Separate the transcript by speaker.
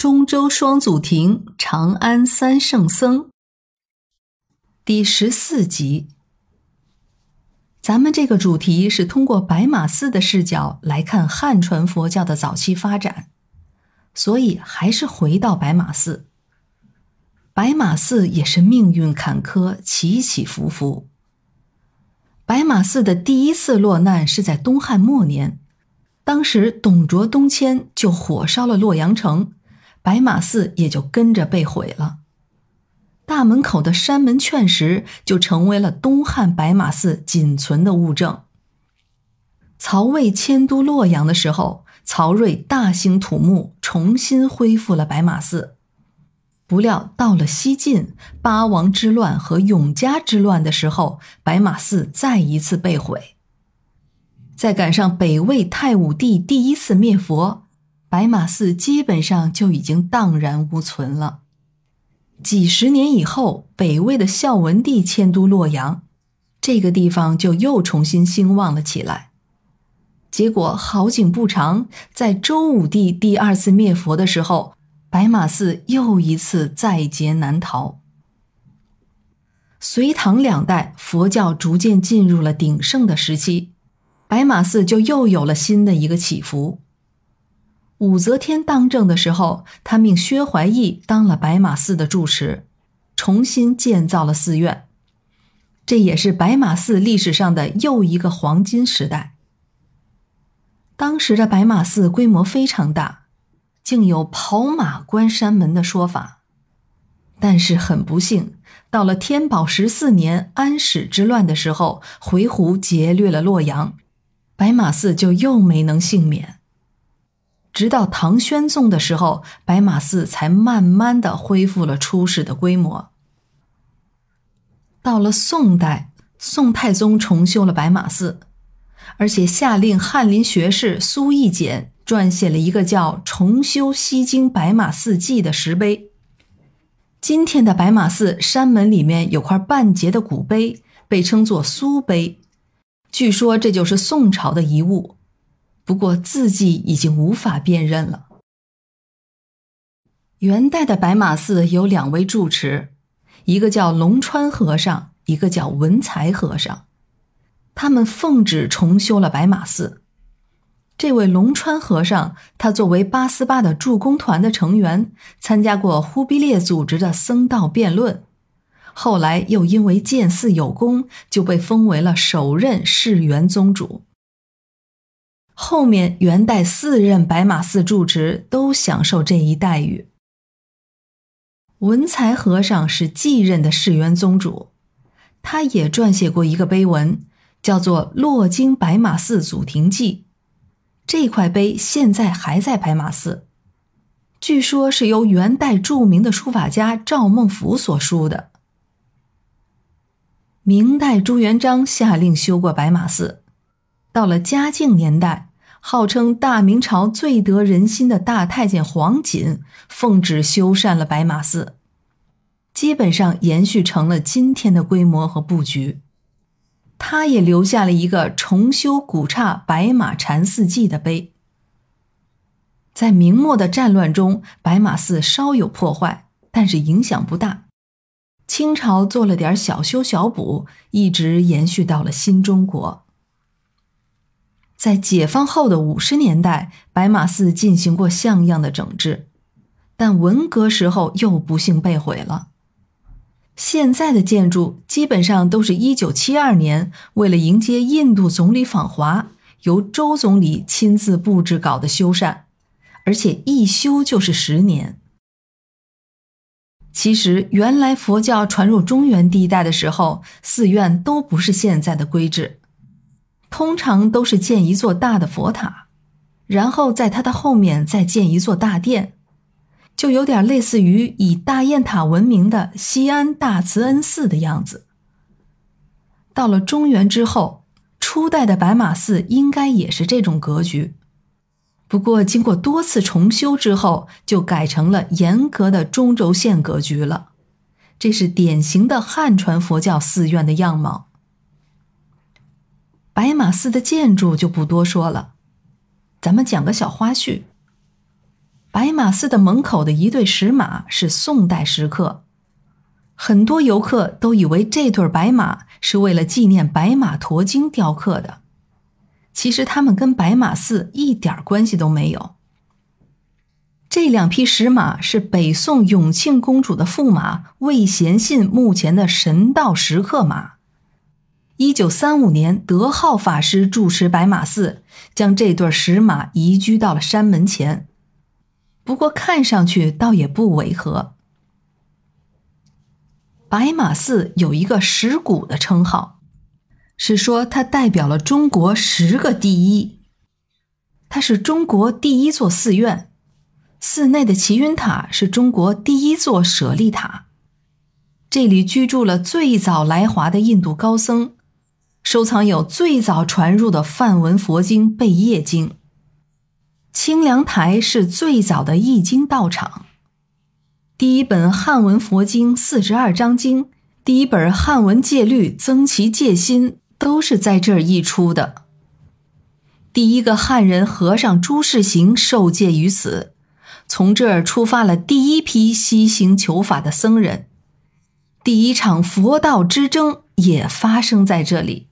Speaker 1: 中州双祖庭，长安三圣僧。第十四集，咱们这个主题是通过白马寺的视角来看汉传佛教的早期发展，所以还是回到白马寺。白马寺也是命运坎坷，起起伏伏。白马寺的第一次落难是在东汉末年，当时董卓东迁，就火烧了洛阳城。白马寺也就跟着被毁了，大门口的山门劝石就成为了东汉白马寺仅存的物证。曹魏迁都洛阳的时候，曹睿大兴土木，重新恢复了白马寺。不料到了西晋八王之乱和永嘉之乱的时候，白马寺再一次被毁。再赶上北魏太武帝第一次灭佛。白马寺基本上就已经荡然无存了。几十年以后，北魏的孝文帝迁都洛阳，这个地方就又重新兴旺了起来。结果好景不长，在周武帝第二次灭佛的时候，白马寺又一次在劫难逃。隋唐两代，佛教逐渐进入了鼎盛的时期，白马寺就又有了新的一个起伏。武则天当政的时候，他命薛怀义当了白马寺的住持，重新建造了寺院。这也是白马寺历史上的又一个黄金时代。当时的白马寺规模非常大，竟有跑马关山门的说法。但是很不幸，到了天宝十四年安史之乱的时候，回鹘劫掠了洛阳，白马寺就又没能幸免。直到唐宣宗的时候，白马寺才慢慢的恢复了初始的规模。到了宋代，宋太宗重修了白马寺，而且下令翰林学士苏轶简撰写了一个叫《重修西京白马寺记》的石碑。今天的白马寺山门里面有块半截的古碑，被称作苏碑，据说这就是宋朝的遗物。不过字迹已经无法辨认了。元代的白马寺有两位住持，一个叫龙川和尚，一个叫文才和尚。他们奉旨重修了白马寺。这位龙川和尚，他作为八思巴的助攻团的成员，参加过忽必烈组织的僧道辩论，后来又因为建寺有功，就被封为了首任释元宗主。后面元代四任白马寺住持都享受这一待遇。文才和尚是继任的释元宗主，他也撰写过一个碑文，叫做《洛京白马寺祖庭记》。这块碑现在还在白马寺，据说是由元代著名的书法家赵孟頫所书的。明代朱元璋下令修过白马寺，到了嘉靖年代。号称大明朝最得人心的大太监黄锦奉旨修缮了白马寺，基本上延续成了今天的规模和布局。他也留下了一个重修古刹白马禅寺记的碑。在明末的战乱中，白马寺稍有破坏，但是影响不大。清朝做了点小修小补，一直延续到了新中国。在解放后的五十年代，白马寺进行过像样的整治，但文革时候又不幸被毁了。现在的建筑基本上都是一九七二年为了迎接印度总理访华，由周总理亲自布置搞的修缮，而且一修就是十年。其实，原来佛教传入中原地带的时候，寺院都不是现在的规制。通常都是建一座大的佛塔，然后在它的后面再建一座大殿，就有点类似于以大雁塔闻名的西安大慈恩寺的样子。到了中原之后，初代的白马寺应该也是这种格局，不过经过多次重修之后，就改成了严格的中轴线格局了。这是典型的汉传佛教寺院的样貌。白马寺的建筑就不多说了，咱们讲个小花絮。白马寺的门口的一对石马是宋代石刻，很多游客都以为这对白马是为了纪念白马驮经雕刻的，其实它们跟白马寺一点关系都没有。这两匹石马是北宋永庆公主的驸马魏贤信墓前的神道石刻马。一九三五年，德浩法师住持白马寺，将这对石马移居到了山门前。不过看上去倒也不违和。白马寺有一个“石鼓”的称号，是说它代表了中国十个第一。它是中国第一座寺院。寺内的齐云塔是中国第一座舍利塔，这里居住了最早来华的印度高僧，收藏有最早传入的梵文佛经《贝叶经》。清凉台是最早的译经道场，第一本汉文佛经《四十二章经》，第一本汉文戒律《增其戒心》都是在这儿译出的。第一个汉人和尚朱士行受戒于此。从这儿出发了第一批西行求法的僧人，第一场佛道之争也发生在这里。